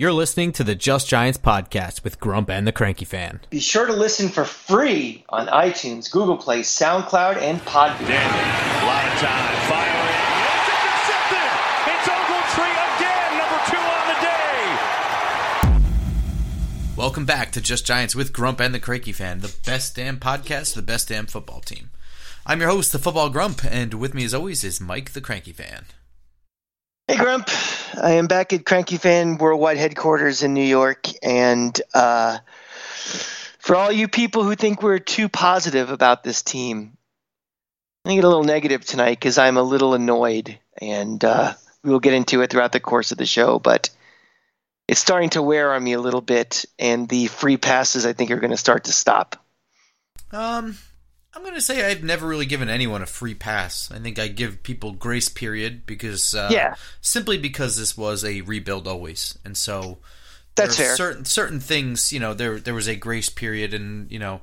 You're listening to the Just Giants podcast with Grump and the Cranky Fan. Be sure to listen for free on iTunes, Google Play, SoundCloud, and Podbean. Daniel, a lot of time. Firing. It's intercepted. It's Ogletree again. Number two on the day. Welcome back to Just Giants with Grump and the Cranky Fan, the best damn podcast, the best damn football team. I'm your host, the Football Grump, and with me as always is Mike the Cranky Fan. Hey Grump, I am back at Cranky Fan Worldwide headquarters in New York, and uh, for all you people who think we're too positive about this team, I get a little negative tonight because I'm a little annoyed, and uh, we will get into it throughout the course of the show. But it's starting to wear on me a little bit, and the free passes I think are going to start to stop. Um, I'm going to say I've never really given anyone a free pass. I think I give people grace period because uh, Yeah. simply because this was a rebuild always, and so That's fair. Certain certain things, you know, there there was a grace period, and you know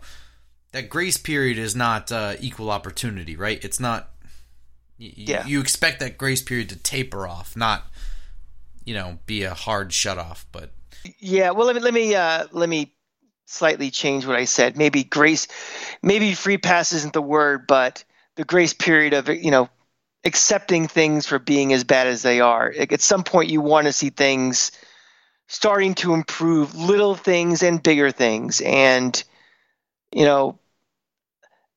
that grace period is not uh, equal opportunity, right? It's not. y- Yeah. You expect that grace period to taper off, not you know be a hard shut off, but Yeah, well, let me let me uh, let me slightly change what I said. Maybe grace, maybe free pass isn't the word, but the grace period of you know accepting things for being as bad as they are. At some point, you want to see things starting to improve, little things and bigger things, and you know.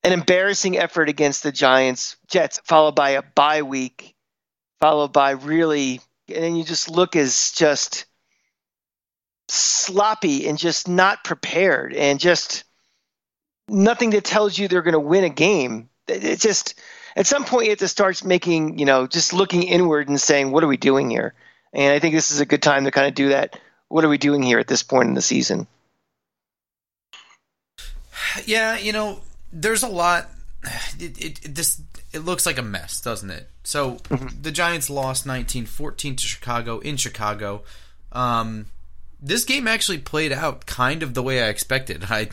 An embarrassing effort against the Giants, Jets, followed by a bye week, followed by really, and you just look as just sloppy and just not prepared and just nothing that tells you they're going to win a game. It just at some point you have to start making, you know, just looking inward and saying, what are we doing here? And I think this is a good time to kind of do that. What are we doing here at this point in the season? Yeah, you know, there's a lot. It, it, it this it looks like a mess, doesn't it? So the Giants lost 19-14 to Chicago in Chicago. Um, this game actually played out kind of the way I expected. I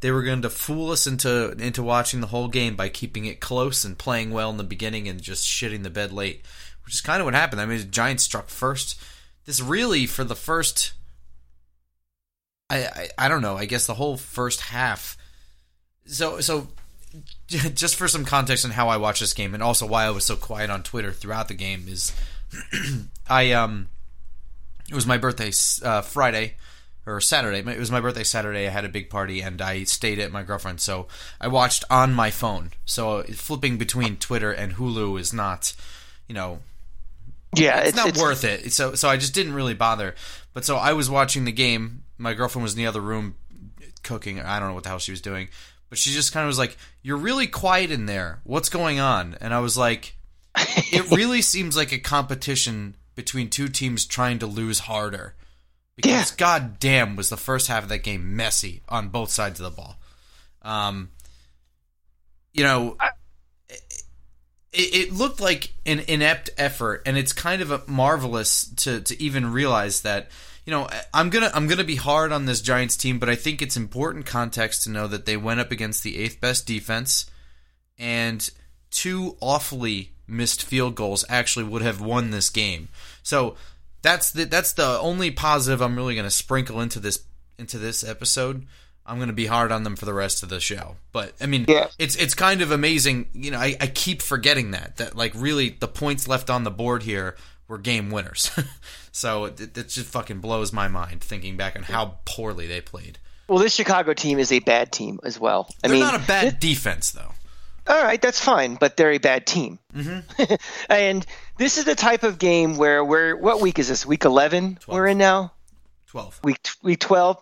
they were going to fool us into into watching the whole game by keeping it close and playing well in the beginning and just shitting the bed late, which is kind of what happened. I mean, the Giants struck first. This really for the first I, I I don't know. I guess the whole first half. So so, just for some context on how I watched this game, and also why I was so quiet on Twitter throughout the game is, I um, it was my birthday uh, Friday or Saturday. It was my birthday Saturday. I had a big party and I stayed at my girlfriend's, so I watched on my phone. So flipping between Twitter and Hulu is not, you know, Yeah, it's, not worth it. So so I just didn't really bother. But so I was watching the game. My girlfriend was in the other room cooking. I don't know what the hell she was doing. But she just kind of was like, "You're really quiet in there. What's going on?" And I was like, "It really seems like a competition between two teams trying to lose harder." Because Yeah. god damn was the first half of that game messy on both sides of the ball. Um you know, it, it looked like an inept effort, and it's kind of a marvelous to to even realize that. You know, I'm gonna I'm gonna be hard on this Giants team, but I think it's important context to know that they went up against the eighth best defense, and two awfully missed field goals actually would have won this game. So that's the that's the only positive I'm really gonna sprinkle into this into this episode. I'm gonna be hard on them for the rest of the show. But I mean, Yeah. it's it's kind of amazing. You know, I, I keep forgetting that that like really the points left on the board here were game winners. so it, it just fucking blows my mind thinking back on how poorly they played. Well, this Chicago team is a bad team as well. I They're mean, not a bad defense though. All right, that's fine, but they're a bad team. Mm-hmm. and this is the type of game where we're what week is this? Week eleven we're in now. Twelve. Week week twelve.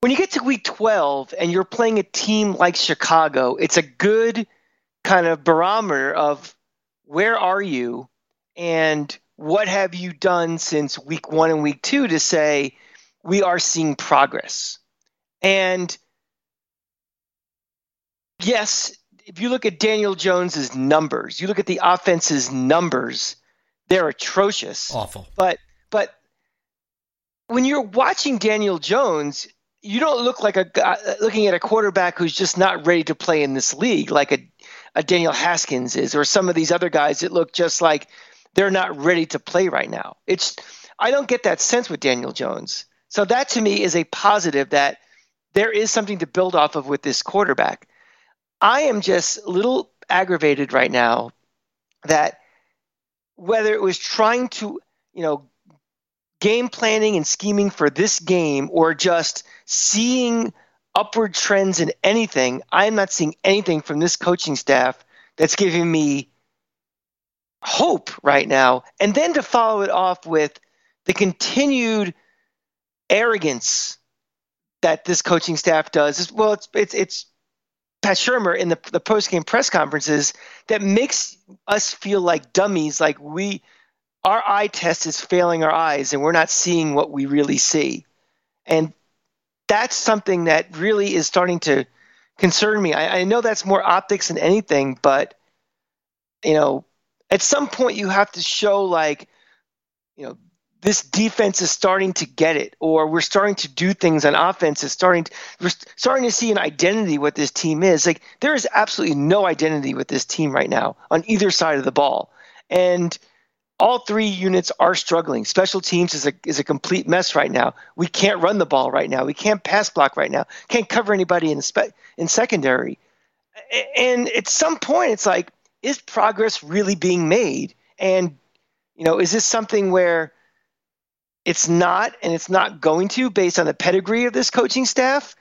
When you get to week twelve and you're playing a team like Chicago, it's a good kind of barometer of where are you and what have you done since week one and week two to say we are seeing progress. And yes, if you look at Daniel Jones's numbers, you look at the offense's numbers, they're atrocious. Awful. But but when you're watching Daniel Jones, you don't look like a guy looking at a quarterback who's just not ready to play in this league, like a, a Daniel Haskins is, or some of these other guys that look just like they're not ready to play right now. It's I don't get that sense with Daniel Jones. So that to me is a positive that there is something to build off of with this quarterback. I am just a little aggravated right now that whether it was trying to, you know, game planning and scheming for this game or just seeing upward trends in anything, I am not seeing anything from this coaching staff that's giving me hope right now. And then to follow it off with the continued arrogance that this coaching staff does. Is well, it's it's it's Pat Shurmur in the the post game press conferences that makes us feel like dummies, like we our eye test is failing our eyes and we're not seeing what we really see. And that's something that really is starting to concern me. I, I know that's more optics than anything, but you know, at some point you have to show like, you know, this defense is starting to get it, or we're starting to do things on offense. Is starting, to, we're starting to see an identity what this team is. Like there is absolutely no identity with this team right now on either side of the ball, and all three units are struggling. Special teams is a is a complete mess right now. We can't run the ball right now. We can't pass block right now. Can't cover anybody in spe- in secondary. And at some point, it's like, is progress really being made? And you know, is this something where it's not, and it's not going to, based on the pedigree of this coaching staff.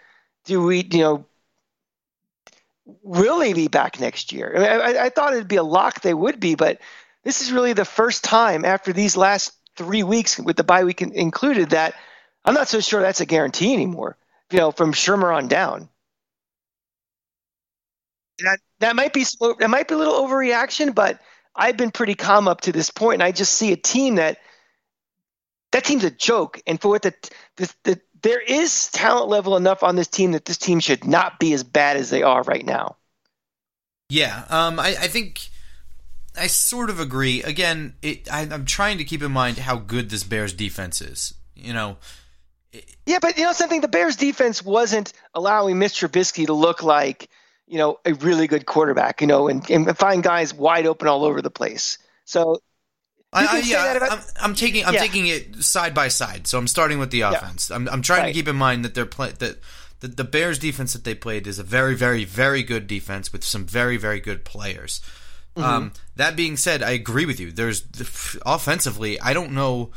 Do we, you know, really be back next year? I, mean, I, I thought it'd be a lock they would be, but this is really the first time after these last three weeks, with the bye week included, that I'm not so sure that's a guarantee anymore. You know, from Shurmur on down. That that might be that might be a little overreaction, but I've been pretty calm up to this point, and I just see a team that that team's a joke. And for what the, the, the there is talent level enough on this team that this team should not be as bad as they are right now. Yeah, um, I, I think I sort of agree. Again, it, I, am trying to keep in mind how good this Bears defense is. You know. It, yeah, but you know something. The Bears defense wasn't allowing Mr. Trubisky to look like you know a really good quarterback. You know, and, and find guys wide open all over the place. So I, I, yeah, about, I'm, I'm, taking I'm yeah. taking it side by side. So I'm starting with the offense. Yeah. I'm, I'm trying right. to keep in mind that they're play that the, the Bears defense that they played is a very very very good defense with some very very good players. Mm-hmm. Um, that being said, I agree with you. There's offensively, I don't know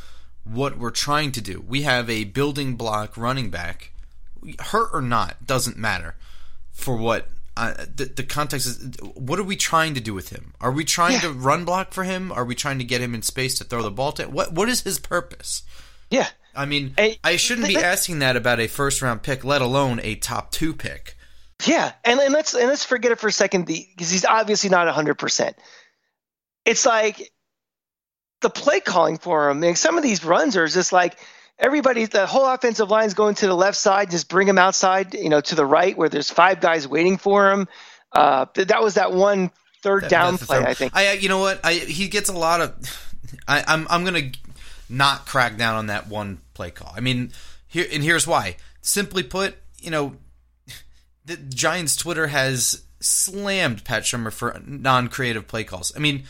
what we're trying to do. We have a building block running back, hurt or not, doesn't matter for what uh, the, the context is what are we trying to do with him? Are we trying yeah. to run block for him? Are we trying to get him in space to throw the ball to? What what is his purpose? Yeah, I mean, I shouldn't be asking that about a first round pick, let alone a top two pick. Yeah, and, and let's and let's forget it for a second because he's obviously not hundred percent. It's like the play calling for him. Like some of these runs are just like everybody, the whole offensive line is going to the left side. Just bring him outside, you know, to the right where there's five guys waiting for him. Uh, that was that one third that, down play. I think. I, you know what? I he gets a lot of. I, I'm I'm gonna not crack down on that one play call. I mean, here and here's why. Simply put, you know, the Giants Twitter has slammed Pat Shurmur for non-creative play calls. I mean,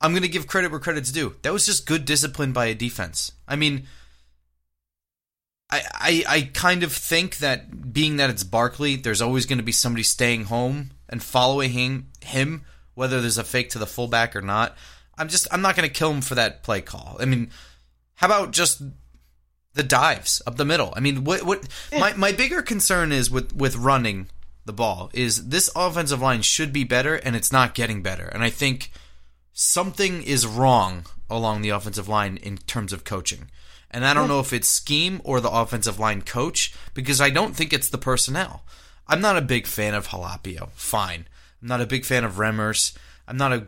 I'm going to give credit where credit's due. That was just good discipline by a defense. I mean, I, I, I kind of think that being that it's Barkley, there's always going to be somebody staying home and following him, him, whether there's a fake to the fullback or not. I'm just I'm not going to kill him for that play call. I mean, how about just the dives up the middle? I mean, what what my my bigger concern is with with running the ball is this offensive line should be better and it's not getting better. And I think something is wrong along the offensive line in terms of coaching. And I don't know if it's scheme or the offensive line coach because I don't think it's the personnel. I'm not a big fan of Halapio. Fine. I'm not a big fan of Remmers. I'm not a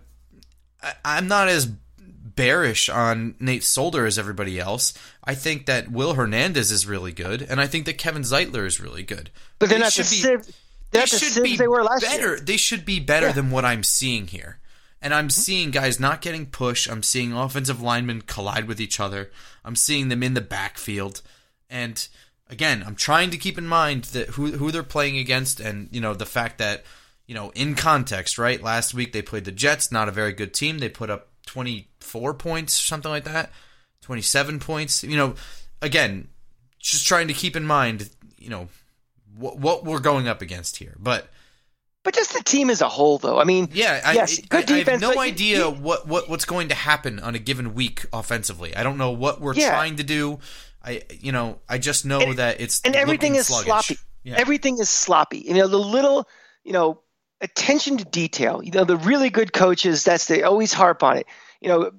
I'm not as bearish on Nate Solder as everybody else. I think that Will Hernandez is really good, and I think that Kevin Zeitler is really good. But they're they not the be, they should be they were last better. Year. They should be better yeah. than what I'm seeing here. And I'm mm-hmm. seeing guys not getting pushed. I'm seeing offensive linemen collide with each other. I'm seeing them in the backfield. And again, I'm trying to keep in mind that who who they're playing against and you know the fact that you know in context, right? Last week they played the Jets, not a very good team. They put up 24 points, something like that. 27 points. You know, again, just trying to keep in mind, you know, what, what we're going up against here. But but just the team as a whole, though. I mean, yeah, I, yes, good I, defense. I have no idea you- what, what what's going to happen on a given week offensively. I don't know what we're Yeah. trying to do. I you know I just know And- that it's and everything is sluggish. sloppy. Yeah. Everything is sloppy. You know, the little, you know, attention to detail. You know, the really good coaches, that's they always harp on it. You know,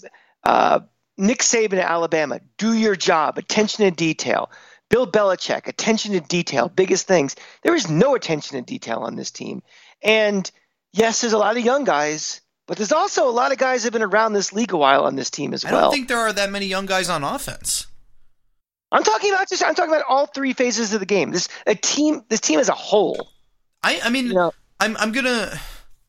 uh, Nick Saban at Alabama, do your job, attention to detail. Bill Belichick, attention to detail, biggest things. There is no attention to detail on this team. And yes, there's a lot of young guys, but there's also a lot of guys that have been around this league a while on this team as well. I don't think there are that many young guys on offense. I'm talking about just I'm talking about all three phases of the game. This a team this team as a whole. I I mean You know, I'm I'm gonna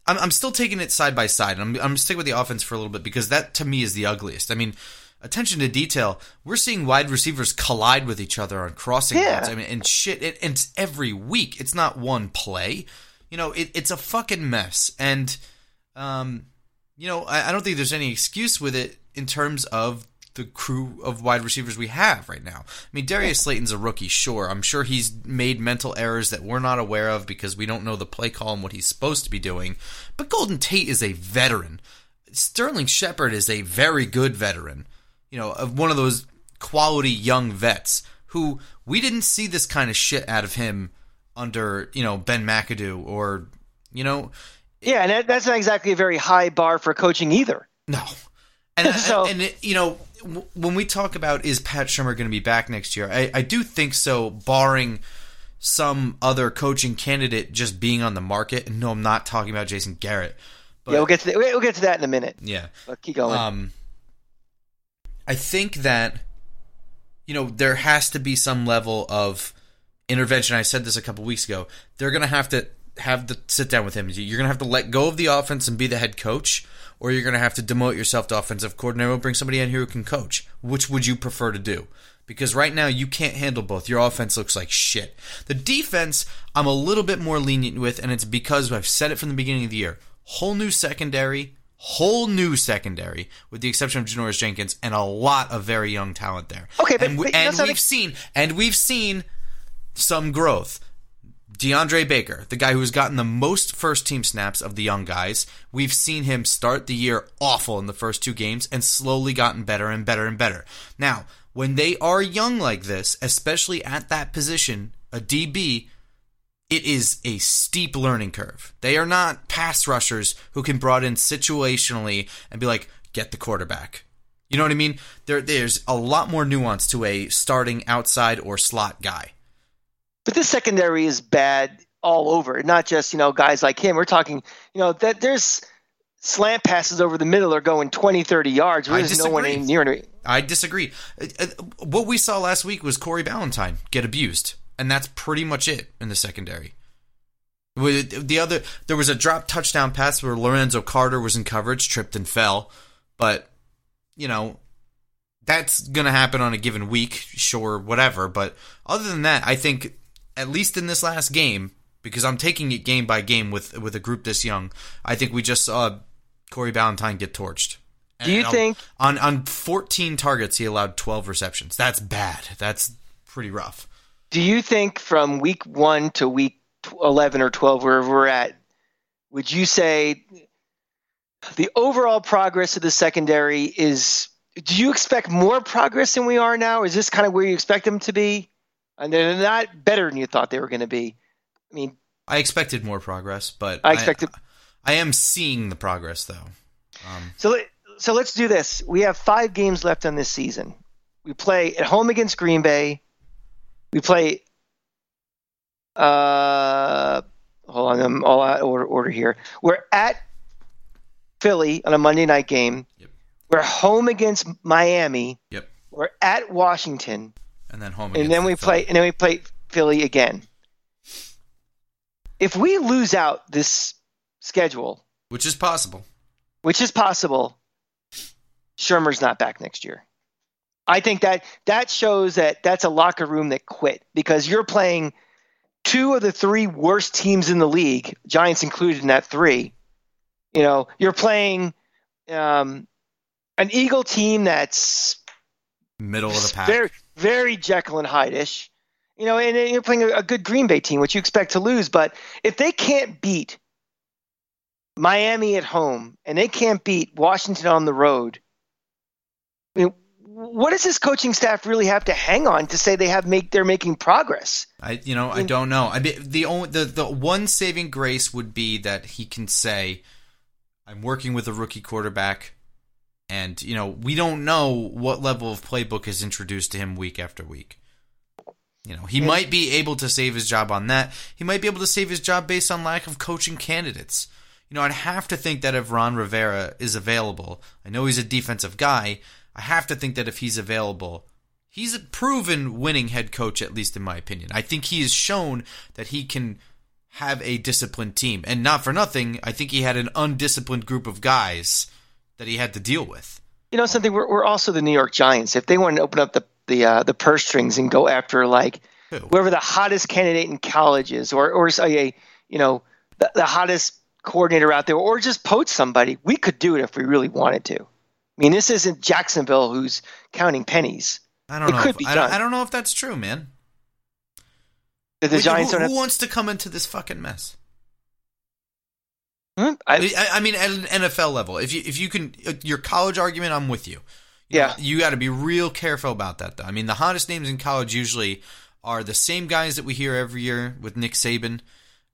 I'm I'm still taking it side by side. I'm I'm sticking with the offense for a little bit because that to me is the ugliest. I mean, attention to detail. We're seeing wide receivers collide with each other on crossing Yeah. routes. I mean, and shit. It, and it's every week. It's not one play. You know, it, it's a fucking mess. And um, you know, I, I don't think there's any excuse with it in terms of the crew of wide receivers we have right now. I mean, Darius Slayton's a rookie, sure. I'm sure he's made mental errors that we're not aware of because we don't know the play call and what he's supposed to be doing. But Golden Tate is a veteran. Sterling Shepard is a very good veteran. You know, of one of those quality young vets who we didn't see this kind of shit out of him under, you know, Ben McAdoo or, you know, Yeah, and that's not exactly a very high bar for coaching either. No. And, So- and it, you know, when we talk about is Pat Shurmur going to be back next year, I, I do think so, barring some other coaching candidate just being on the market. And no, I'm not talking about Jason Garrett. But, yeah, we'll get to the, we'll get to that in a minute. yeah. But keep going. Um, I think that you know there has to be some level of intervention. I said this a couple weeks ago. They're going to have to have the sit down with him. You're going to have to let go of the offense and be the head coach, or you're going to have to demote yourself to offensive coordinator and bring somebody in here who can coach. Which would you prefer to do? Because right now you can't handle both. Your offense looks like shit. The defense, I'm a little bit more lenient with, and it's because I've said it from the beginning of the year. Whole new secondary, whole new secondary, with the exception of Janoris Jenkins, and a lot of very young talent there. Okay, but- and, we, but and we've seen and we've seen some growth. DeAndre Baker, the guy who's gotten the most first team snaps of the young guys, we've seen him start the year awful in the first two games and slowly gotten better and better and better. Now, when they are young like this, especially at that position, a DB, it is a steep learning curve. They are not pass rushers who can brought in situationally and be like, get the quarterback. You know what I mean? There, there's a lot more nuance to a starting outside or slot guy. But this secondary is bad all over. Not just you know guys like him. We're talking you know that there's slant passes over the middle are going 20, 30 yards. There's no one near me. I disagree. Uh, uh, What we saw last week was Corey Ballentine get abused, and that's pretty much it in the secondary. The other, there was a drop touchdown pass where Lorenzo Carter was in coverage, tripped and fell, but you know that's gonna happen on a given week, sure, whatever. But other than that, I think at least in this last game, because I'm taking it game by game with with a group this young, I think we just saw Corey Ballentine get torched. Do you And um, think- on on 14 targets he allowed 12 receptions? That's bad. That's pretty rough. Do you think from week one to week 11 or 12, wherever we're at, would you say the overall progress of the secondary is? Do you expect more progress than we are now? Is this kind of where you expect them to be? And they're not better than you thought they were going to be. I mean, I expected more progress, but I expected- I, am seeing the progress though. Um, So so let's do this. We have five games left on this season. We play at home against Green Bay. We play. Uh, hold on, I'm all out of order, order here. We're at Philly on a Monday night game. Yep. We're home against Miami. yep. We're at Washington, And then home. and then we Philly. play, and then we play Philly again. If we lose out this schedule, which is possible. which is possible, Shurmur's not back next year. I think that that shows that that's a locker room that quit because you're playing two of the three worst teams in the league, Giants included in that three. You know, you're playing um, an Eagle team that's Middle of the pack. Very, very Jekyll and Hyde-ish. You know, and, and you're playing a, a good Green Bay team, which you expect to lose. But if they can't beat Miami at home and they can't beat Washington on the road, I mean, what does this coaching staff really have to hang on to say they have make they're making progress? I you know I don't know. I mean, the only the the one saving grace would be that he can say, "I'm working with a rookie quarterback." And you know we don't know what level of playbook is introduced to him week after week. You know he might be able to save his job on that. He might be able to save his job based on lack of coaching candidates. You know I'd have to think that if Ron Rivera is available, I know he's a defensive guy. I have to think that if he's available, he's a proven winning head coach, at least in my opinion. I think he has shown that he can have a disciplined team. And not for nothing, I think he had an undisciplined group of guys that he had to deal with. You know something? We're, we're also the New York Giants. If they wanted to open up the the uh, the purse strings and go after like Who? whoever the hottest candidate in college is, or or say a you know the, the hottest coordinator out there, or just poach somebody, we could do it if we really wanted to. I mean, this isn't Jacksonville who's counting pennies. I don't It know. could if, be I, don't, done. I don't know if that's true, man. That the Like, Giants who, have. who wants to come into this fucking mess? Hmm? I, I, mean, at an NFL level, if you if you can, uh, your college argument, I'm with you. You Yeah. know, you got to be real careful about that, though. I mean, the hottest names in college usually are the same guys that we hear every year with Nick Saban,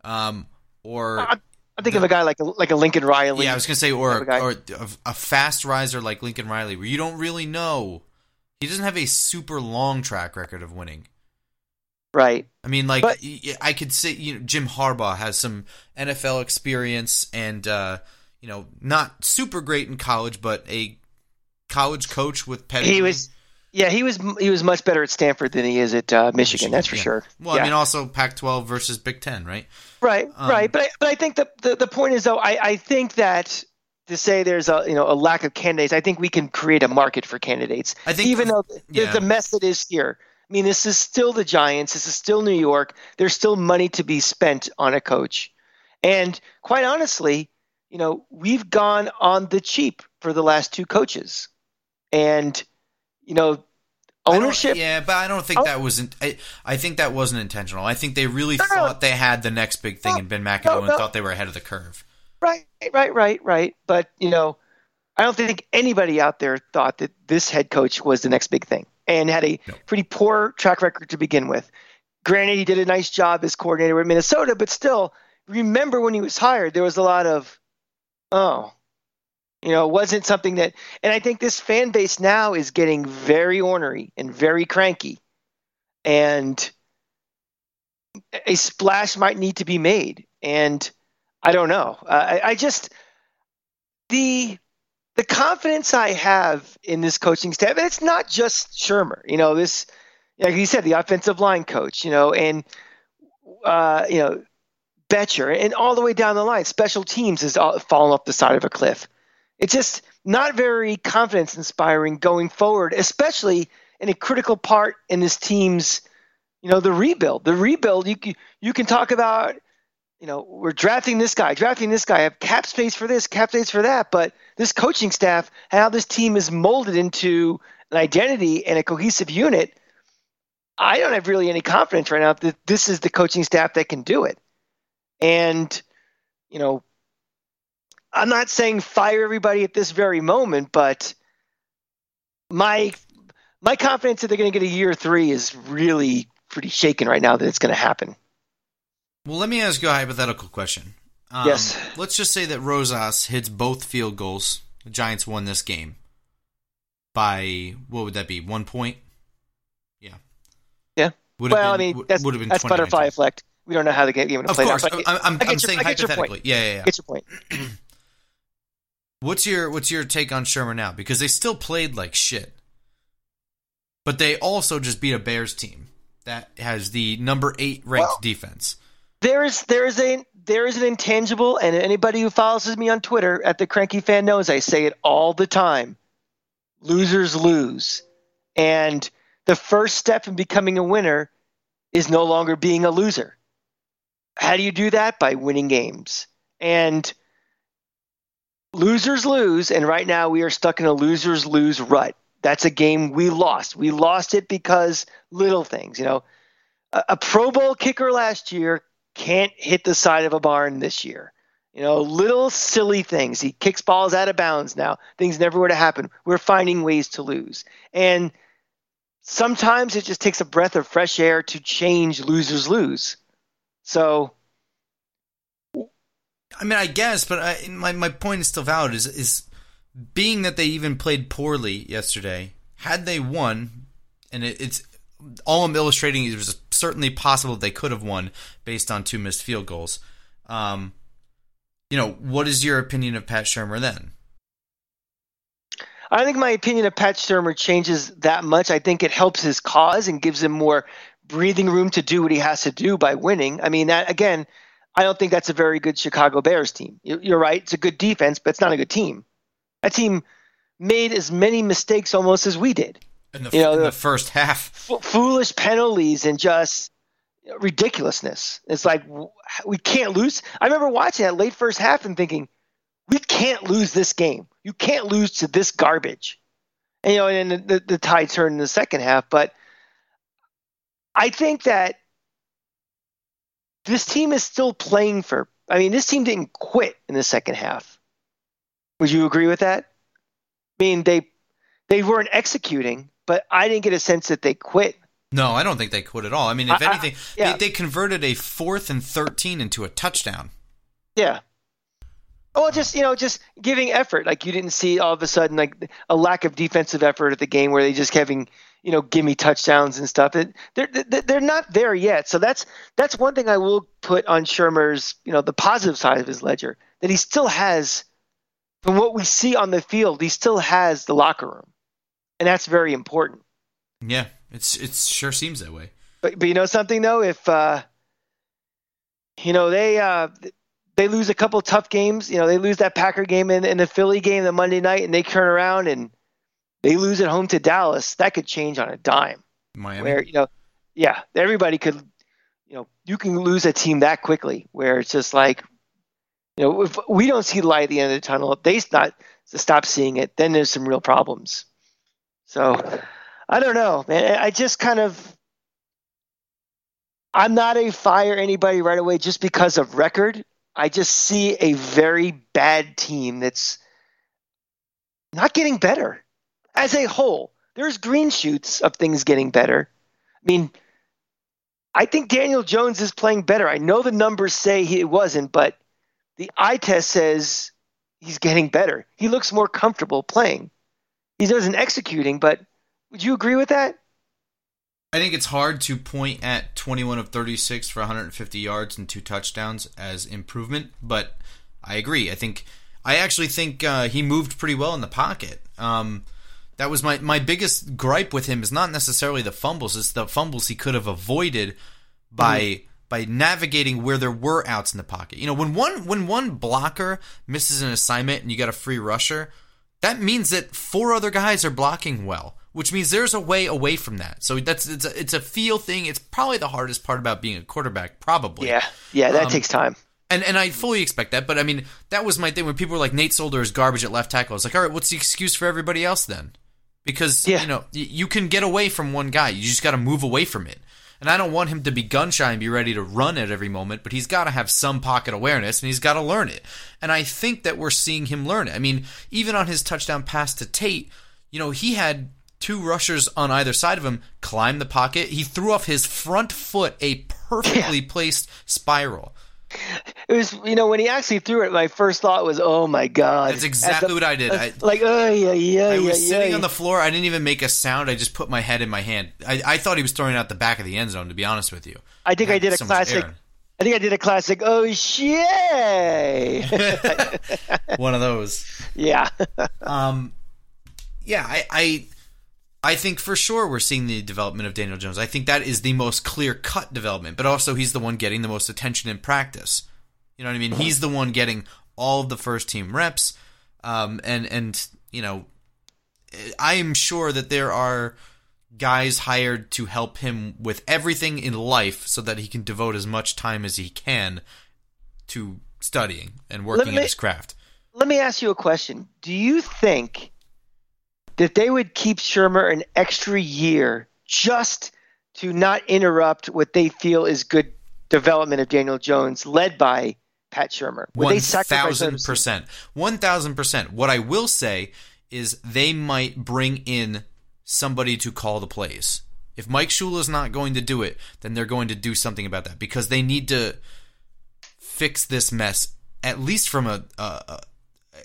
um, or I, I think of a guy like a, like a Lincoln Riley. yeah, I was gonna say, or guy. or a, a fast riser like Lincoln Riley, where you don't really know. He doesn't have a super long track record of winning. Right. I mean, like But- I could say, you know, Jim Harbaugh has some NFL experience, and uh, you know, not super great in college, but a college coach with pedigree. He was. Yeah, he was he was much better at Stanford than he is at uh, Michigan, That's for yeah. sure. Well, yeah. I mean, also Pac-12 versus Big Ten, right? Right, Um, right. But I, but I think the, the the point is though, I, I think that to say there's a you know a lack of candidates, I think we can create a market for candidates. I think- even though the, yeah. the mess that is here. I mean, this is still the Giants. This is still New York. There's still money to be spent on a coach, and quite honestly, you know, we've gone on the cheap for the last two coaches, and you know, ownership. Yeah, but I don't think Oh. that wasn't. I, I think that wasn't intentional. I think they really No, no. thought they had the next big thing No, in Ben McAdoo and thought they were ahead of the curve. Right, right, right, right. But you know, I don't think anybody out there thought that this head coach was the next big thing, and had a No. pretty poor track record to begin with. Granted, he did a nice job as coordinator with Minnesota, but still, remember when he was hired, there was a lot of, oh, you know, it wasn't something that. And I think this fan base now is getting very ornery and very cranky, and a splash might need to be made. And I don't know. Uh, I, I just the the confidence I have in this coaching staff, and it's not just Shurmur. You know, this like you said, the offensive line coach. You know, and uh, you know Bettcher, and all the way down the line, special teams is all, falling off the side of a cliff. It's just not very confidence inspiring going forward, especially in a critical part in this team's, you know, the rebuild. The rebuild, you you can talk about, you know, we're drafting this guy, drafting this guy, I have cap space for this, cap space for that, but this coaching staff, how this team is molded into an identity and a cohesive unit, I don't have really any confidence right now that this is the coaching staff that can do it. And, you know, I'm not saying fire everybody at this very moment, but my my confidence that they're going to get a year three is really pretty shaken right now that it's going to happen. Well, let me ask you a hypothetical question. Um, Yes. Let's just say that Rosas hits both field goals. The Giants won this game by what would that be? One point. Yeah. Yeah. Would well, been, I mean, that's, would have been that's butterfly effect. We don't know how the game Of played course, out. I'm, I'm, I'm your- saying I get your point. hypothetically. Yeah, yeah, yeah. Get your point. What's your What's your take on Shurmur now? Because they still played like shit, but they also just beat a Bears team that has the number eight ranked Well- defense. There is there is a there is an intangible, and anybody who follows me on Twitter at the Cranky Fan knows I say it all the time. Losers lose, and the first step in becoming a winner is no longer being a loser. How do you do that? By winning games. And losers lose, and right now we are stuck in a losers lose rut that's a game we lost. We lost it because little things, you know. A, a Pro Bowl kicker last year can't hit the side of a barn this year. You know, little silly things. He kicks balls out of bounds now. Things never would have happened. We're finding ways to lose. And sometimes it just takes a breath of fresh air to change losers lose. So I mean, I guess, but I, my my point is still valid. Is is being that they even played poorly yesterday. Had they won, and it, it's all I'm illustrating is it was certainly possible they could have won based on two missed field goals. Um, you know, what is your opinion of Pat Shurmur then? I don't think my opinion of Pat Shurmur changes that much. I think it helps his cause and gives him more breathing room to do what he has to do by winning. I mean, that again, I don't think that's a very good Chicago Bears team. You're right; it's a good defense, but it's not a good team. That team made as many mistakes almost as we did. In the, you know, in the first half, f- foolish penalties and just ridiculousness. It's like we can't lose. I remember watching that late first half and thinking, we can't lose this game. You can't lose to this garbage. And, you know, and the, the, the tide turned in the second half. But I think that this team is still playing for. I mean, this team didn't quit in the second half. Would you agree with that? I mean, they they weren't executing, but I didn't get a sense that they quit. No, I don't think they quit at all. I mean, if I, anything, I, yeah. they, they converted a fourth and 13 into a touchdown. Yeah. Well, just you know, just giving effort. Like you didn't see all of a sudden like a lack of defensive effort at the game where they just having you know gimme touchdowns and stuff. They're they're not there yet. So that's that's one thing I will put on Shurmur's, you know the positive side of his ledger that he still has, from what we see on the field, he still has the locker room, and that's very important. Yeah, it's it sure seems that way. But but you know something though, if uh, you know they uh, they lose a couple tough games, you know they lose that Packer game and, and the Philly game the Monday night, and they turn around and they lose at home to Dallas, that could change on a dime. Miami. Where you know, yeah, everybody could, you know, you can lose a team that quickly. Where it's just like, you know, if we don't see the light at the end of the tunnel, if they not stop seeing it, then there's some real problems. So I don't know, man. I just kind of I'm not a fire anybody right away just because of record. I just see a very bad team that's not getting better as a whole. There's green shoots of things getting better. I mean, I think Daniel Jones is playing better. I know the numbers say he wasn't, but the eye test says he's getting better. He looks more comfortable playing. He doesn't executing, but would you agree with that? I think it's hard to point at 21 of 36 for 150 yards and two touchdowns as improvement, but I agree. I think I actually think uh, he moved pretty well in the pocket. Um, that was my my biggest gripe with him is not necessarily the fumbles; it's the fumbles he could have avoided by. Mm. By navigating where there were outs in the pocket, you know, when one when one blocker misses an assignment and you got a free rusher, that means that four other guys are blocking well which means there's a way away from that. So that's it's a, it's a feel thing. It's probably the hardest part about being a quarterback, probably. Yeah, yeah, that um, takes time. And and I fully expect that, but I mean that was my thing when people were like Nate Solder is garbage at left tackle. I was like, all right, what's the excuse for everybody else then? Because yeah. you know you can get away from one guy, you just got to move away from it. And I don't want him to be gun shy and be ready to run at every moment, but he's got to have some pocket awareness and he's got to learn it. And I think that we're seeing him learn it. I mean, even on his touchdown pass to Tate, you know, he had two rushers on either side of him climb the pocket. He threw off his front foot a perfectly yeah. placed spiral. It was, you know, when he actually threw it, my first thought was, "Oh my god!" That's exactly the, what I did. I, like, oh yeah, yeah, I was yeah, sitting yeah. on the floor. I didn't even make a sound. I just put my head in my hand. I, I thought he was throwing out the back of the end zone. To be honest with you, I think I, I did a so classic. I think I did a classic. Oh shit! One of those. Yeah. um. Yeah, I, I I think for sure we're seeing the development of Daniel Jones. I think that is the most clear cut development, but also he's the one getting the most attention in practice. You know what I mean? He's the one getting all of the first team reps, um, and and you know, I am sure that there are guys hired to help him with everything in life, so that he can devote as much time as he can to studying and working me, at his craft. Let me ask you a question: Do you think that they would keep Shurmur an extra year just to not interrupt what they feel is good development of Daniel Jones, led by Pat sacrifice One thousand percent. One thousand percent. What I will say is they might bring in somebody to call the plays. If Mike Shula is not going to do it, then they're going to do something about that because they need to fix this mess at least from a a,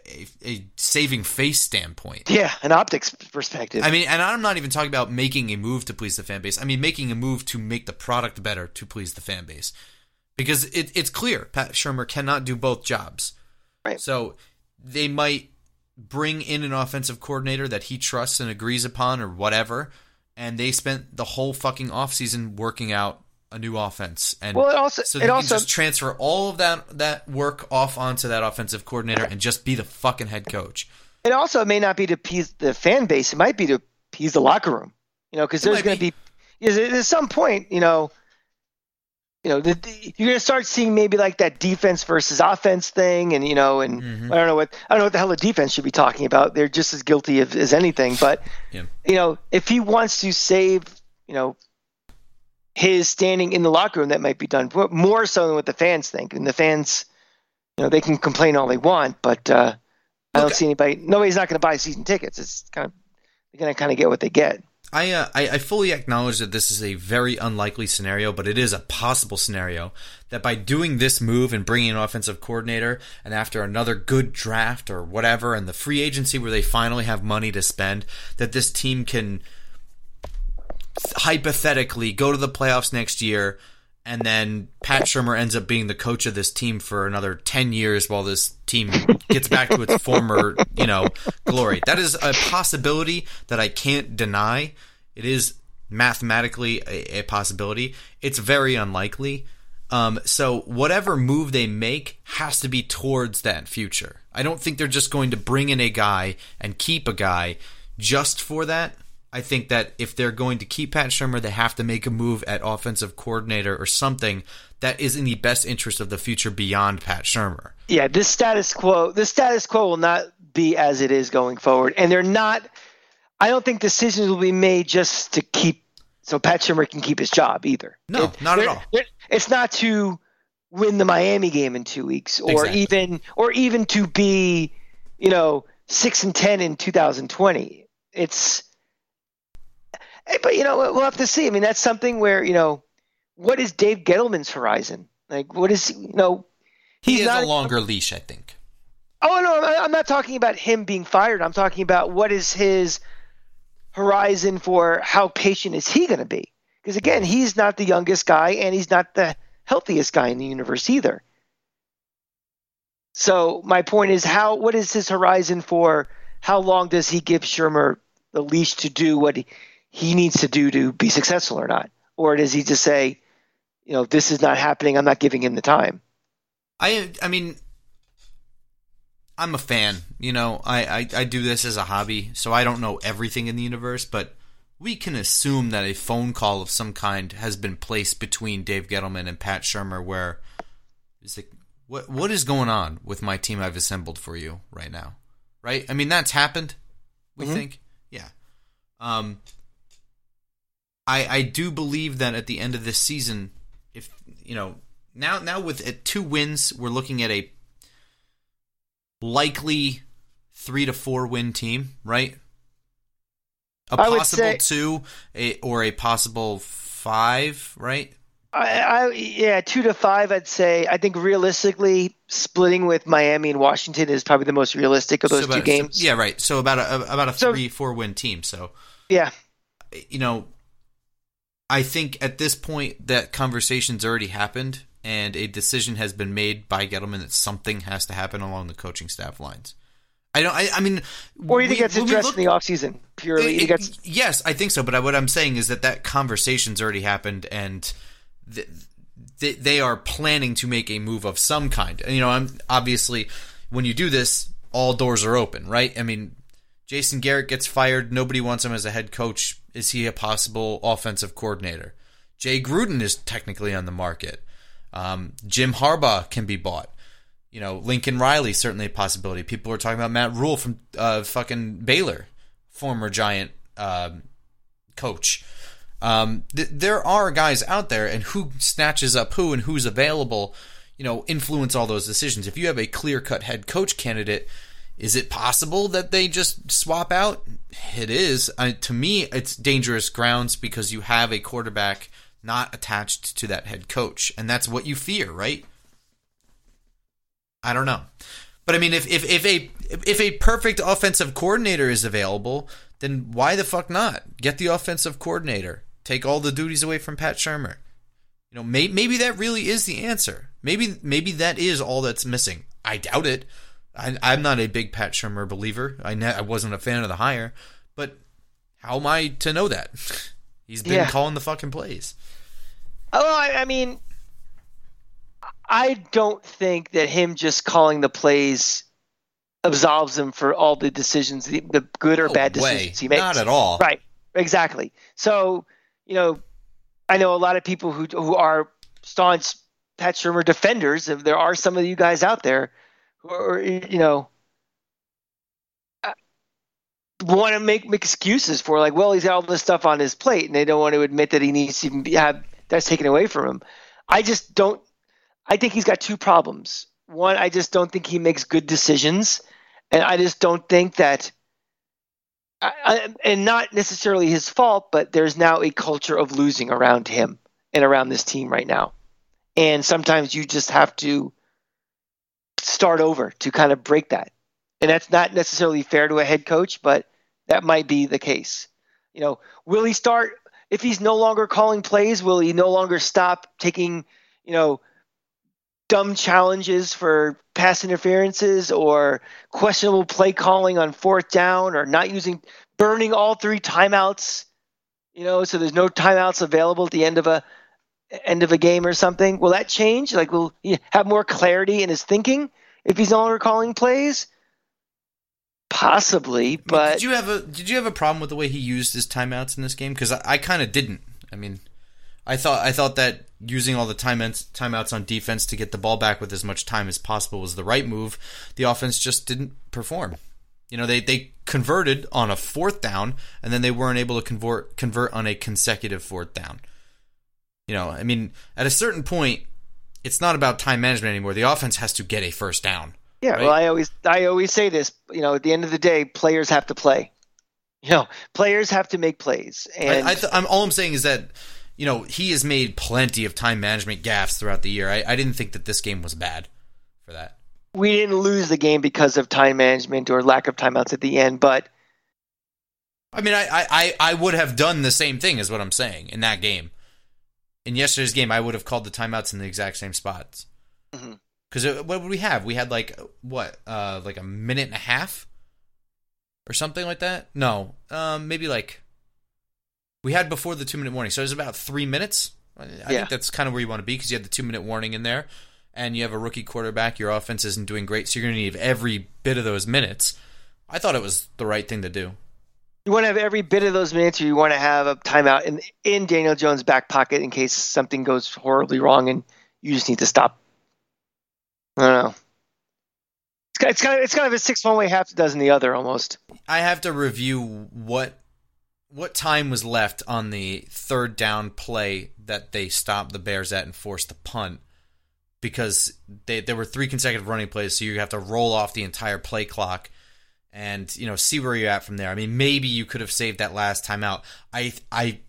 a, a saving face standpoint. Yeah, an optics perspective. I mean, and I'm not even talking about making a move to please the fan base. I mean, making a move to make the product better to please the fan base. Because it, it's clear Pat Shurmur cannot do both jobs. Right. So they might bring in an offensive coordinator that he trusts and agrees upon or whatever. And they spent the whole fucking offseason working out a new offense. And Well, it also- so it they also- just transfer all of that that work off onto that offensive coordinator and just be the fucking head coach. it also may not be to appease the fan base. It might be to appease the locker room. You know, because there's going to be. be, because at some point, you know, you know, the, the- you're going to start seeing maybe like that defense versus offense thing, and you know, and Mhm. I don't know what I don't know what the hell the defense should be talking about. They're just as guilty of, as anything. But Yeah. you know, if he wants to save, you know, his standing in the locker room, that might be done more so than what the fans think. And the fans, you know, they can complain all they want, but uh, I don't see anybody. Nobody's not going to buy season tickets. It's kind of they're going to kind of get what they get. I, uh, I I fully acknowledge that this is a very unlikely scenario, but it is a possible scenario that by doing this move and bringing an offensive coordinator, and after another good draft or whatever, and the free agency where they finally have money to spend, that this team can hypothetically go to the playoffs next year, and then Pat Shurmur ends up being the coach of this team for another ten years while this team gets back to its former, you know, glory. That is a possibility that I can't deny. It is mathematically a, a possibility. It's very unlikely. Um, so whatever move they make has to be towards that future. I don't think they're just going to bring in a guy and keep a guy just for that. I think that if they're going to keep Pat Shurmur, they have to make a move at offensive coordinator or something that is in the best interest of the future beyond Pat Shurmur. Yeah, this status quo, the status quo will not be as it is going forward, and they're not. I don't think decisions will be made just to keep so Pat Shimmer can keep his job either. No, not at all. It's not to win the Miami game in two weeks, or Exactly. even or even to be, you know, six and ten in 2020. It's, but you know, we'll have to see. I mean, that's something where you know, what is Dave Gettleman's horizon? Like, what is you know? He he's has not- a longer leash, I think. Oh no, I'm- I'm not talking about him being fired. I'm talking about what is his horizon for how patient is he going to be? Because again, he's not the youngest guy, and he's not the healthiest guy in the universe either. So my point is, how what is his horizon for? How long does he give Shurmur the leash to do what he, he needs to do to be successful or not? Or does he just say, you know, this is not happening. I'm not giving him the time. I I mean I'm a fan, you know. I, I, I do this as a hobby, so I don't know everything in the universe, but we can assume that a phone call of some kind has been placed between Dave Gettleman and Pat Shurmur where it's like what what is going on with my team I've assembled for you right now? Right? I mean that's happened, we Mhm. think. Yeah. Um I I do believe that at the end of this season, if you know, now now with at two wins, we're looking at a likely three to four win team, right? A I possible say- two, a, or a possible five, right? I, I yeah, two to five. I'd say. I think realistically, splitting with Miami and Washington is probably the most realistic of those So two about- games. yeah, right. So about a about a So- three four win team. So yeah. you know, I think at this point that conversation's already happened and a decision has been made by Gettleman that something has to happen along the coaching staff lines. I don't. I, I mean, Or you think we- it's addressed look- in the offseason purely? It- think it's yes, I think so. But I, what I'm saying is that that conversation's already happened, and th- th- they are planning to make a move of some kind. You know, I'm obviously when you do this, all doors are open, right? I mean, Jason Garrett gets fired. Nobody wants him as a head coach. Is he a possible offensive coordinator? Jay Gruden is technically on the market. Um, Jim Harbaugh can be bought. You know, Lincoln Riley certainly a possibility. People are talking about Matt Rhule from uh, fucking Baylor, former Giant um, coach. Um, th- there are guys out there, and who snatches up who and who's available, you know, influence all those decisions. If you have a clear cut head coach candidate, is it possible that they just swap out? It is. To me, it's dangerous grounds because you have a quarterback not attached to that head coach, and that's what you fear, right? I don't know. But I mean, if, if, if a if a perfect offensive coordinator is available, then why the fuck not get the offensive coordinator? Take all the duties away from Pat Shurmur. You know, may, maybe that really is the answer. Maybe maybe that is all that's missing. I doubt it. I, am not a big Pat Shurmur believer. I ne- I wasn't a fan of the hire, but how am I to know that? He's been yeah. calling the fucking plays. Oh, I, I mean, I don't think that him just calling the plays absolves him for all the decisions, the, the good or no bad decisions way. he makes. Not at all. Right. Exactly. So, you know, I know a lot of people who who are staunch Pat Shurmur defenders. There are some of you guys out there who are, you know, uh, want to make, excuses for like, well, he's got all this stuff on his plate, and they don't want to admit that he needs to be, have that's taken away from him. I just don't I think he's got two problems. One, I just don't think he makes good decisions, and I just don't think that. I, and not necessarily his fault, but there's now a culture of losing around him and around this team right now. And sometimes you just have to start over to kind of break that. And that's not necessarily fair to a head coach, but that might be the case. You know, will he start if he's no longer calling plays, will he no longer stop taking, you know, dumb challenges for pass interferences or questionable play calling on fourth down or not using burning all three timeouts you know so there's no timeouts available at the end of a end of a game or something will that change like will he have more clarity in his thinking if he's no longer calling plays possibly but did you have a did you have a problem with the way he used his timeouts in this game because i, I kind of didn't i mean I thought I thought that using all the timeouts timeouts on defense to get the ball back with as much time as possible was the right move. The offense just didn't perform. You know, they they converted on a fourth down and then they weren't able to convert convert on a consecutive fourth down. You know, I mean, at a certain point, it's not about time management anymore. The offense has to get a first down. Yeah, right? well, I always I always say this. You know, at the end of the day, players have to play. You know, players have to make plays. And I, I th- I'm all I'm saying is that you know, he has made plenty of time management gaffes throughout the year. I, I didn't think that this game was bad for that. We didn't lose the game because of time management or lack of timeouts at the end, but I mean, I, I, I would have done the same thing, is what I'm saying, in that game. In yesterday's game, I would have called the timeouts in the exact same spots. Because mm-hmm. what would we have? We had like what, uh, like a minute and a half, or something like that. No, um, maybe like we had before the two minute warning, so it was about three minutes. I yeah. think that's kind of where you want to be because you had the two minute warning in there, and you have a rookie quarterback. Your offense isn't doing great, so you're going to need every bit of those minutes. I thought it was the right thing to do. You want to have every bit of those minutes, or you want to have a timeout in in Daniel Jones' back pocket in case something goes horribly wrong and you just need to stop. I don't know. It's kind of, it's kind of a six one way, half a dozen the other almost. I have to review what what time was left on the third down play that they stopped the Bears at and forced the punt? Because they, there were three consecutive running plays, so you have to roll off the entire play clock and you know see where you're at from there. I mean, maybe you could have saved that last time out. I I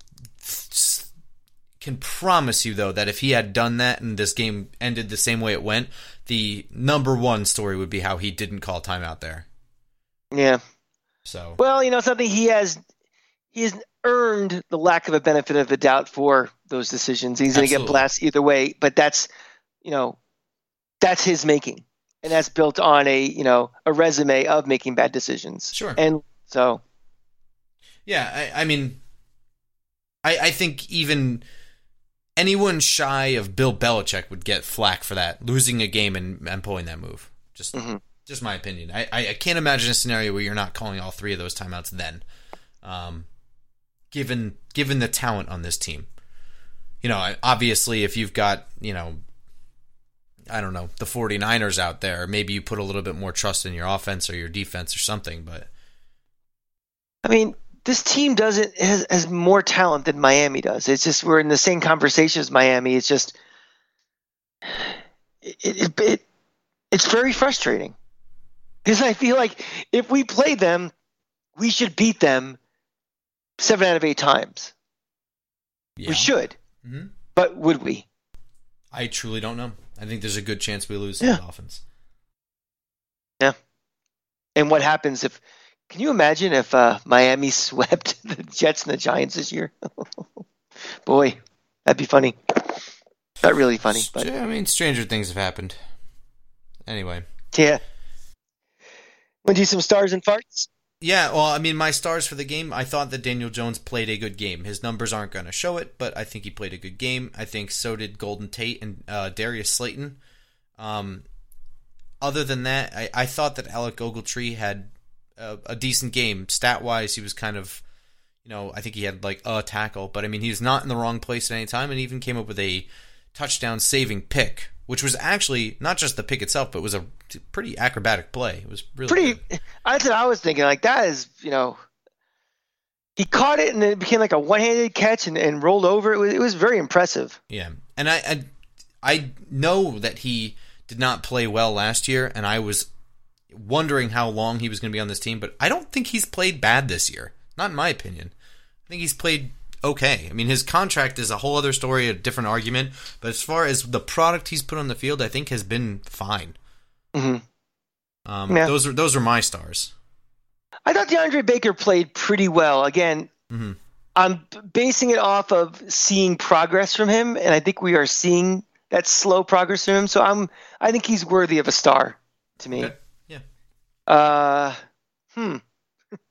can promise you though that if he had done that and this game ended the same way it went, the number one story would be how he didn't call timeout there. Yeah. So well, you know something he has he has earned the lack of a benefit of the doubt for those decisions. He's going to get blasted either way, but that's you know that's his making, and that's built on a you know a resume of making bad decisions. Sure, and so yeah, I, I mean, I, I think even anyone shy of Bill Belichick would get flack for that, losing a game and, and pulling that move. Just mm-hmm. just my opinion. I, I, I can't imagine a scenario where you're not calling all three of those timeouts then. Um, given given the talent on this team. You know, obviously if you've got, you know, I don't know, the 49ers out there, maybe you put a little bit more trust in your offense or your defense or something, but I mean, this team doesn't has, has more talent than Miami does. It's just we're in the same conversation as Miami. It's just it, it, it it's very frustrating because I feel like if we play them, we should beat them seven out of eight times. Yeah. We should, Mhm. but would we? I truly don't know. I think there's a good chance we lose to Yeah. the Dolphins. Yeah. And what happens if? Can you imagine if uh, Miami swept the Jets and the Giants this year? Boy, that'd be funny. Not really funny, but I mean, stranger things have happened. Anyway. yeah. Want to do some stars and farts? Yeah, well, I mean, my stars for the game, I thought that Daniel Jones played a good game. His numbers aren't going to show it, but I think he played a good game. I think so did Golden Tate and uh, Darius Slayton. Um, other than that, I, I thought that Alec Ogletree had a, a decent game. Stat wise, he was kind of, you know, I think he had like a tackle, but I mean, he was not in the wrong place at any time and even came up with a touchdown saving pick, which was actually not just the pick itself, but was a pretty acrobatic play. It was really Pretty. good. That's what I was thinking. Like that is, you know, he caught it and it became like a one-handed catch and, and rolled over. It was it was very impressive. Yeah, and I, I I know that he did not play well last year, and I was wondering how long he was going to be on this team. But I don't think he's played bad this year. Not in my opinion. I think he's played okay. I mean, his contract is a whole other story, a different argument. But as far as the product he's put on the field, I think has been fine. hmm Um, Yeah. Those are those are my stars. I thought DeAndre Baker played pretty well. Again, Mhm. I'm basing it off of seeing progress from him, and I think we are seeing that slow progress from him. So I'm, I think he's worthy of a star to me. Okay. Yeah. Uh, hmm.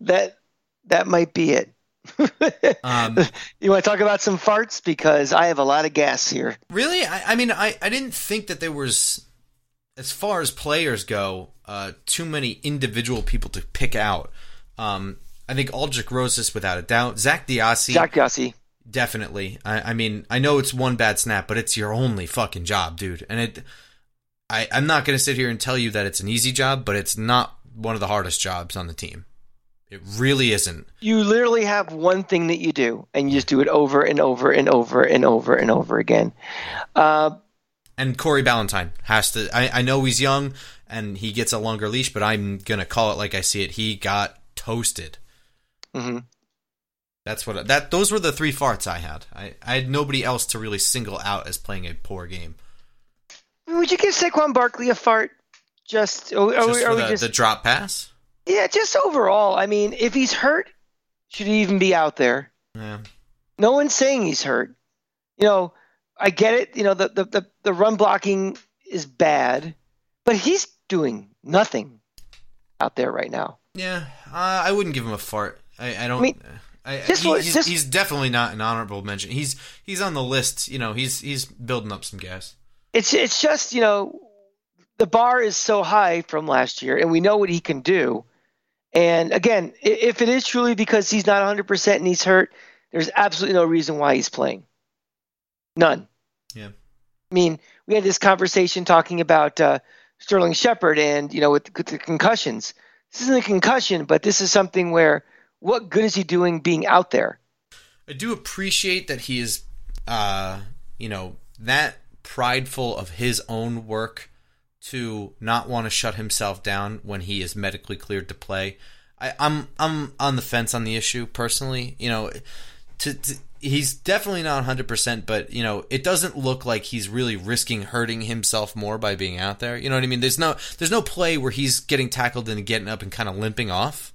that that might be it. Um, you want to talk about some farts because I have a lot of gas here. Really? I, I mean, I, I didn't think that there was, as far as players go, uh, too many individual people to pick out. Um, I think Aldrick Rosas, without a doubt. Zak DeOssie, Zach Gussie. definitely. I, I mean, I know it's one bad snap, but it's your only fucking job, dude. And it, I, I'm not going to sit here and tell you that it's an easy job, but it's not one of the hardest jobs on the team. It really isn't. You literally have one thing that you do, and you just do it over and over and over and over and over again. Uh, And Corey Ballentine has to. I, I know he's young and he gets a longer leash, but I'm gonna call it like I see it. He got toasted. mhm. That's what that. Those were the three farts I had. I, I had nobody else to really single out as playing a poor game. Would you give Saquon Barkley a fart? Just, are, are Just we, are for we the, just the drop pass. Yeah, just overall. I mean, if he's hurt, should he even be out there? Yeah. No one's saying he's hurt. You know, I get it. You know, the the the, the run blocking is bad, but he's doing nothing out there right now. Yeah. Uh, I wouldn't give him a fart. I, I don't. I mean, I, just he- what- he's, just- he's definitely not an honorable mention. He's he's on the list. You know, he's he's building up some gas. It's it's just you know, the bar is so high from last year, and we know what he can do. And again, if it is truly because he's not 100 percent and he's hurt, there's absolutely no reason why he's playing. None. Yeah. I mean, we had this conversation talking about uh, Sterling Shepard and you know with, with the concussions. This isn't a concussion, but this is something where what good is he doing being out there? I do appreciate that he is, uh, you know, that prideful of his own work to not want to shut himself down when he is medically cleared to play. I, I'm I'm on the fence on the issue personally. You know, to, to he's definitely not 100, percent but you know, it doesn't look like he's really risking hurting himself more by being out there. You know what I mean? There's no there's no play where he's getting tackled and getting up and kind of limping off.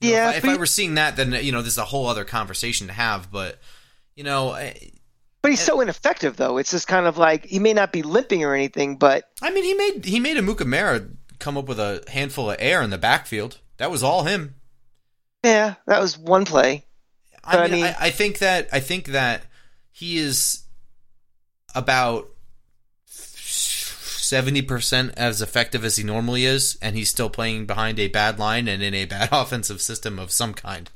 You know, Yeah, if, I, if I were seeing that, then you know this is a whole other conversation to have. But you know, But he's so ineffective, though. It's just kind of like he may not be limping or anything, but I mean, he made he made Amukamara come up with a handful of air in the backfield. That was all him. yeah, that was one play. I But I mean, I, mean- I think that I think that he is about seventy percent as effective as he normally is, and he's still playing behind a bad line and in a bad offensive system of some kind.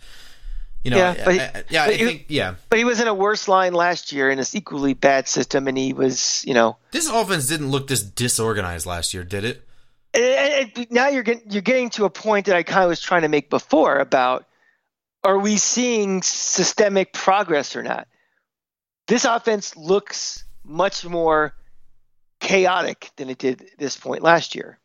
You know, Yeah, I- he- I- yeah, I he- think yeah. But he was in a worse line last year in a equally bad system, and he was, you know, This offense didn't look this disorganized last year, did it? And now you're getting you're getting to a point that I kind of was trying to make before about are we seeing systemic progress or not? This offense looks much more chaotic than it did this point last year.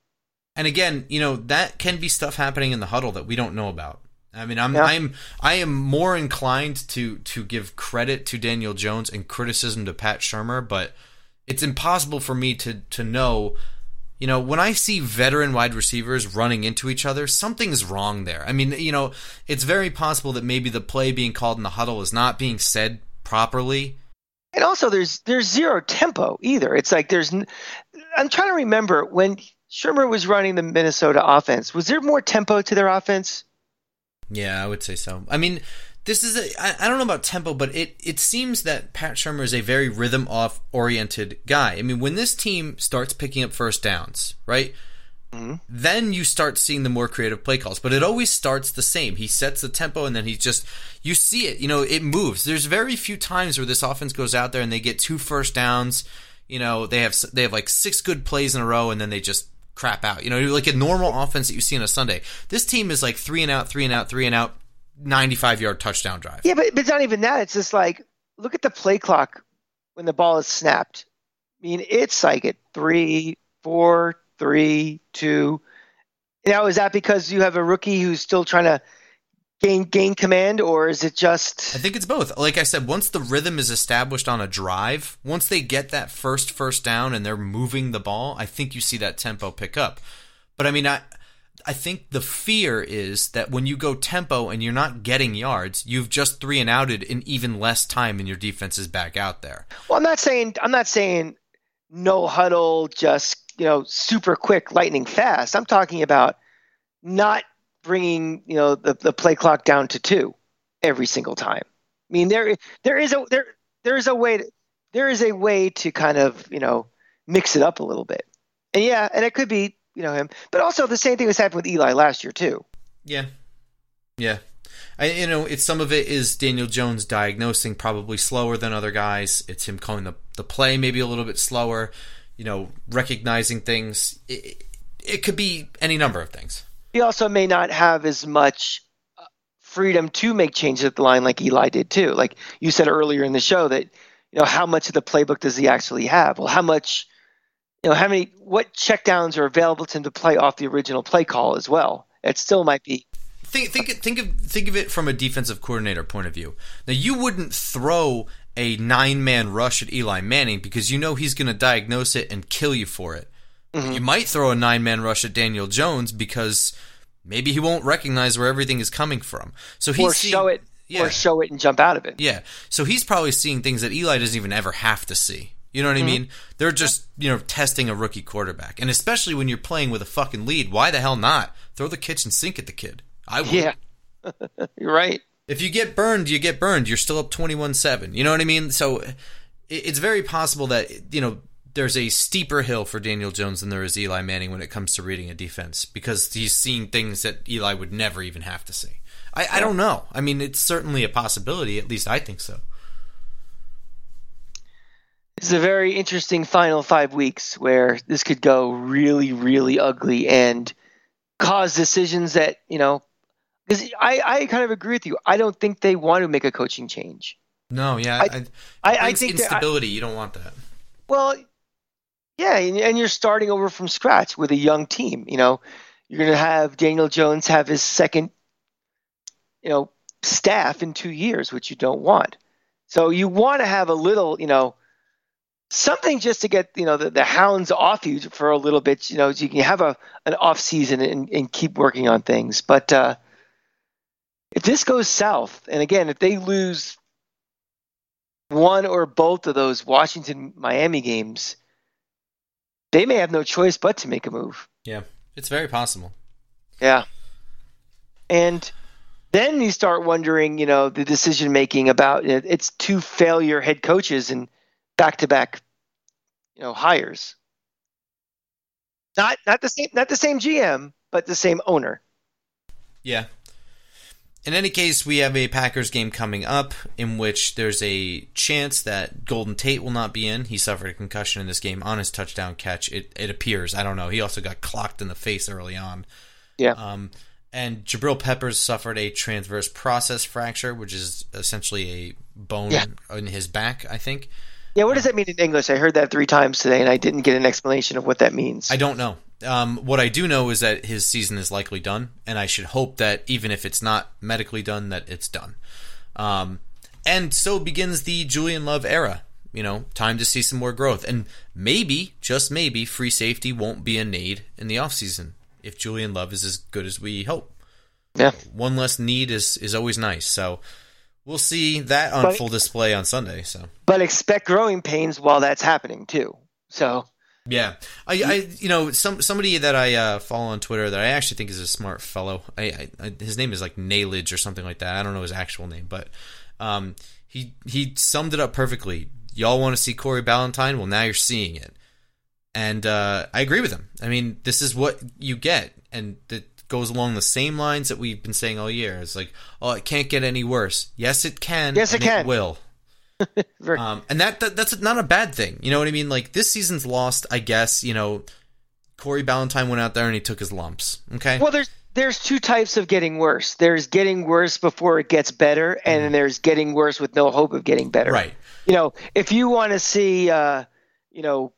And again, you know, that can be stuff happening in the huddle that we don't know about. I mean, I'm Yeah. I'm I am more inclined to to give credit to Daniel Jones and criticism to Pat Shurmur, but it's impossible for me to to know. You know, when I see veteran wide receivers running into each other, something's wrong there. I mean, you know, it's very possible that maybe the play being called in the huddle is not being said properly. And also, there's there's zero tempo either. It's like there's. I'm trying to remember when Shurmur was running the Minnesota offense. Was there more tempo to their offense? Yeah, I would say so. I mean, this is a I, I don't know about tempo, but it it seems that Pat Shurmur is a very rhythm off oriented guy. I mean, when this team starts picking up first downs, right? Mm-hmm. Then you start seeing the more creative play calls, but it always starts the same. He sets the tempo and then he just you see it, you know, it moves. There's very few times where this offense goes out there and they get two first downs, you know, they have they have like six good plays in a row and then they just crap out. You know, like a normal offense that you see on a Sunday. This team is like 3 and out, 3 and out, 3 and out, 95 yard touchdown drive. Yeah, but, but it's not even that. It's just like look at the play clock when the ball is snapped. I mean, it's like at three, four, three, two. Now, is that because you have a rookie who's still trying to gain gain command, or is it just? I think it's both. Like I said, once the rhythm is established on a drive, once they get that first first down and they're moving the ball, I think you see that tempo pick up. But I mean, I I think the fear is that when you go tempo and you're not getting yards, you've just three and outed in even less time and your defense is back out there. Well, I'm not saying I'm not saying no huddle, just you know, super quick, lightning fast. I'm talking about not bringing you know the, the play clock down to two every single time. I mean, there there is a there there is a way to, there is a way to kind of you know mix it up a little bit, and yeah, and it could be you know him, but also the same thing was happening with Eli last year too. Yeah. Yeah. I, you know, it's some of it is Daniel Jones diagnosing probably slower than other guys. It's him calling the the play maybe a little bit slower. You know, recognizing things. It, it could be any number of things. He also may not have as much uh, freedom to make changes at the line like Eli did too. Like you said earlier in the show that you know how much of the playbook does he actually have? Well, how much you know how many what checkdowns are available to him to play off the original play call as well? It still might be Think think think of think of it from a defensive coordinator point of view. Now you wouldn't throw a nine man rush at Eli Manning because you know he's going to diagnose it and kill you for it. Mm-hmm. You might throw a nine man rush at Daniel Jones because maybe he won't recognize where everything is coming from. So he's or seeing- show it yeah. or show it and jump out of it. Yeah. So he's probably seeing things that Eli doesn't even ever have to see. You know what I mm-hmm. mean? They're just, you know, testing a rookie quarterback. And especially when you're playing with a fucking lead, why the hell not? Throw the kitchen sink at the kid. I would. Yeah. You're right. If you get burned, you get burned. You're still up 21-7. You know what I mean? So it's very possible that, you know, there's a steeper hill for Daniel Jones than there is Eli Manning when it comes to reading a defense because he's seeing things that Eli would never even have to see. I, I don't know. I mean, it's certainly a possibility. At least I think so. It's a very interesting final five weeks where this could go really, really ugly and cause decisions that, you know, because I, I kind of agree with you. I don't think they want to make a coaching change. No, yeah, I- I, I, I think instability. you don't want that. well, yeah, and, you're starting over from scratch with a young team. You know, you're going to have Daniel Jones have his second, you know, staff in two years, which you don't want. So you want to have a little, you know, something just to get you know the, the hounds off you for a little bit. You know, so you can have a an off season and, and keep working on things. But uh, if this goes south, and again, if they lose one or both of those Washington Miami games, they may have no choice but to make a move. Yeah, it's very possible. Yeah. And then you start wondering, you know, the decision making about it's two failure head coaches and back to back, you know, hires. Not not the same not the same GM, but the same owner. Yeah, in any case, we have a Packers game coming up in which there's a chance that Golden Tate will not be in. He suffered a concussion in this game on his touchdown catch. It it appears. I don't know. He also got clocked in the face early on. Yeah. Um, and Jabril Peppers suffered a transverse process fracture, which is essentially a bone Yeah. in his back. I think. Yeah, what does that mean in English? I heard that three times today, and I didn't get an explanation of what that means. I don't know. Um, what I do know is that his season is likely done, and I should hope that even if it's not medically done, that it's done. Um, and so begins the Julian Love era. You know, time to see some more growth, and maybe, just maybe, free safety won't be a need in the offseason if Julian Love is as good as we hope. yeah. One less need is is always nice. So we'll see that on But- full display on Sunday. So. But expect growing pains while that's happening too. So Yeah, I, I, you know, some somebody that I uh, follow on Twitter that I actually think is a smart fellow. I, I, his name is like Nailage or something like that. I don't know his actual name, but um, he he summed it up perfectly. Y'all want to see Corey Ballentine? Well, now you're seeing it, and uh, I agree with him. I mean, this is what you get, and it goes along the same lines that we've been saying all year. It's like, oh, it can't get any worse. Yes, it can. Yes, it and can. will. Um, and that, that that's not a bad thing. You know what I mean? Like this season's lost, I guess. You know, Corey Ballentine went out there and he took his lumps. Okay. well, there's there's two types of getting worse. There's getting worse before it gets better, and then there's getting worse with no hope of getting better. right. You know, if you want to see, uh, you know,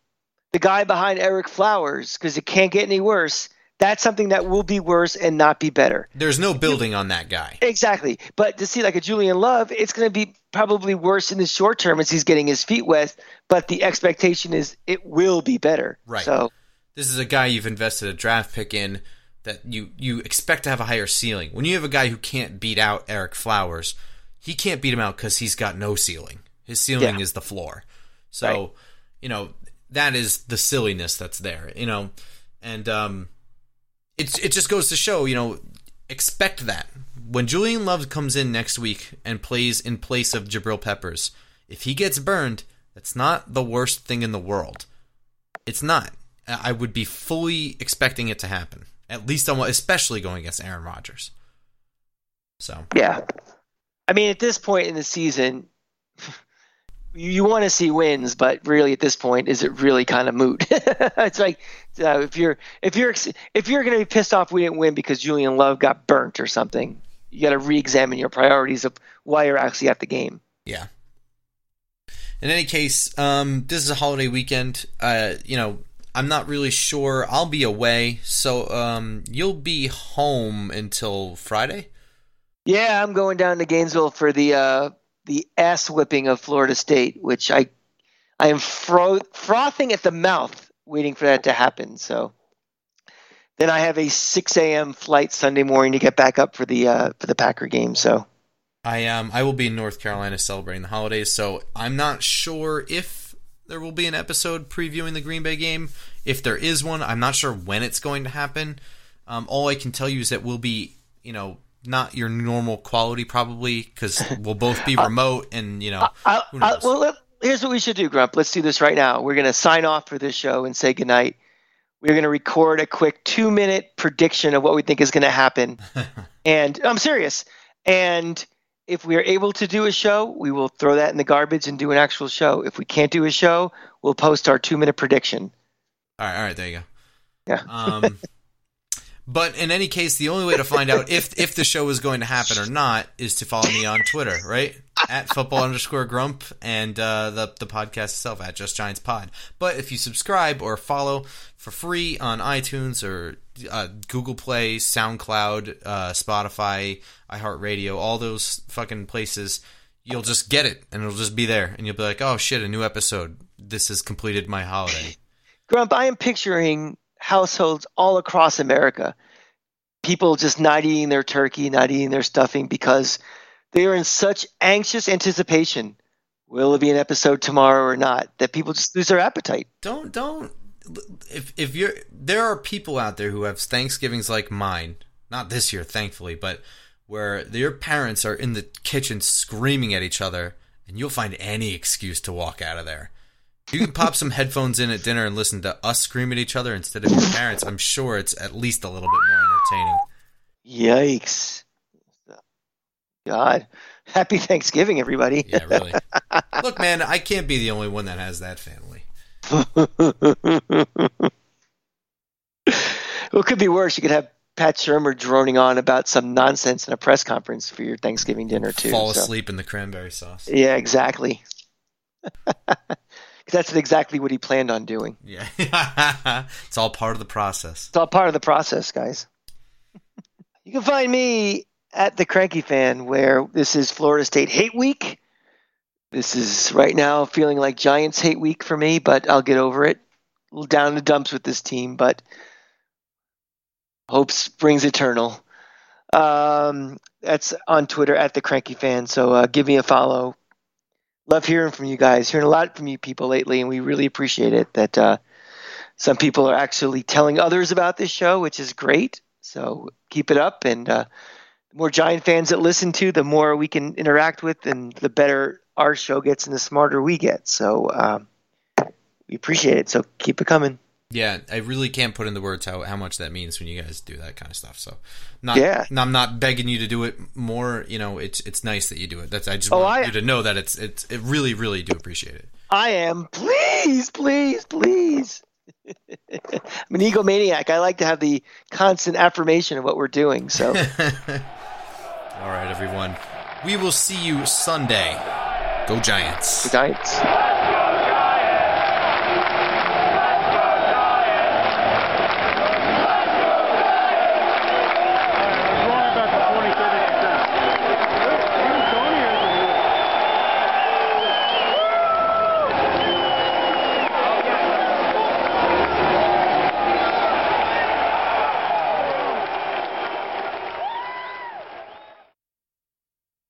the guy behind Ereck Flowers because it can't get any worse. That's something that will be worse and not be better. There's no building on that guy. Exactly. But to see like a Julian Love, it's going to be probably worse in the short term as he's getting his feet wet. But the expectation is it will be better. Right. So This is a guy you've invested a draft pick in that you you expect to have a higher ceiling. When you have a guy who can't beat out Ereck Flowers, he can't beat him out because he's got no ceiling. His ceiling Yeah. is the floor. So, Right. you know, that is the silliness that's there. You know, and um, it's it just goes to show. You know, expect that when Julian Love comes in next week and plays in place of Jabril Peppers, if he gets burned, that's not the worst thing in the world. It's not. I would be fully expecting it to happen. At least on what, especially going against Aaron Rodgers. So yeah, I mean at this point in the season, you, want to see wins, but really at this point, is it really kind of moot? it's like uh, if you're if you're if you're going to be pissed off we didn't win because Julian Love got burnt or something, you got to re-examine your priorities of why you're actually at the game. yeah. In any case, um, this is a holiday weekend. Uh, you know, I'm not really sure. I'll be away, so um, you'll be home until Friday. Yeah, I'm going down to Gainesville for the uh, the ass whipping of Florida State, which I I am fro- frothing at the mouth waiting for that to happen. So then I have a 6 a.m. flight Sunday morning to get back up for the uh, for the Packer game. So I um I will be in North Carolina celebrating the holidays, so I'm not sure if there will be an episode previewing the Green Bay game. If there is one, I'm not sure when it's going to happen. Um, all I can tell you is that we'll be, you know, not your normal quality probably because we'll both be uh, remote and you know I, who I, well, let, here's what we should do, Grump. Let's do this right now. We're going to sign off for this show and say goodnight. We're going to record a quick two minute prediction of what we think is going to happen. and I'm serious. And if we are able to do a show, we will throw that in the garbage and do an actual show. If we can't do a show, we'll post our two minute prediction. all right, all right, there you go. Yeah. Um, but in any case, the only way to find out if if the show is going to happen or not is to follow me on Twitter, right? At football underscore grump and uh, the the podcast itself at Just Giants Pod. But if you subscribe or follow for free on iTunes or uh, Google Play, SoundCloud, uh, Spotify, iHeartRadio, all those fucking places, you'll just get it and it'll just be there, and you'll be like, oh shit, a new episode. This has completed my holiday. Grump, I am picturing households all across America, people just not eating their turkey, not eating their stuffing because they are in such anxious anticipation. Will it be an episode tomorrow or not? That people just lose their appetite. don't don't if if you're there are people out there who have Thanksgivings like mine, not this year thankfully, but where your parents are in the kitchen screaming at each other and you'll find any excuse to walk out of there. You can pop some headphones in at dinner and listen to us scream at each other instead of your parents. I'm sure it's at least a little bit more entertaining. Yikes. God, happy Thanksgiving, everybody. Yeah, really. Look, man, I can't be the only one that has that family. well, it could be worse. You could have Pat Shurmur droning on about some nonsense in a press conference for your Thanksgiving dinner too. Fall so. asleep in the cranberry sauce. Yeah, exactly. That's exactly what he planned on doing. Yeah, it's all part of the process. It's all part of the process, guys. you can find me at the Cranky Fan, where this is Florida State Hate Week. This is right now feeling like Giants Hate Week for me, but I'll get over it. A little down in the dumps with this team, but hope springs eternal. Um, that's on Twitter at the Cranky Fan. So uh, give me a follow. Love hearing from you guys. Hearing a lot from you people lately, and we really appreciate it. That uh, some people are actually telling others about this show, which is great. So keep it up, and uh, the more Giant fans that listen to, the more we can interact with, and the better our show gets, and the smarter we get. So um, we appreciate it. So keep it coming. Yeah, I really can't put into words how, how much that means when you guys do that kind of stuff. So, not, Yeah. I'm not begging you to do it more. You know, it's it's nice that you do it. That's I just Oh, want I- you to know that it's it's it really really do appreciate it. I am. Please, please, please. I'm an egomaniac. I like to have the constant affirmation of what we're doing. So All right, everyone. We will see you Sunday. Go Giants. Go Giants.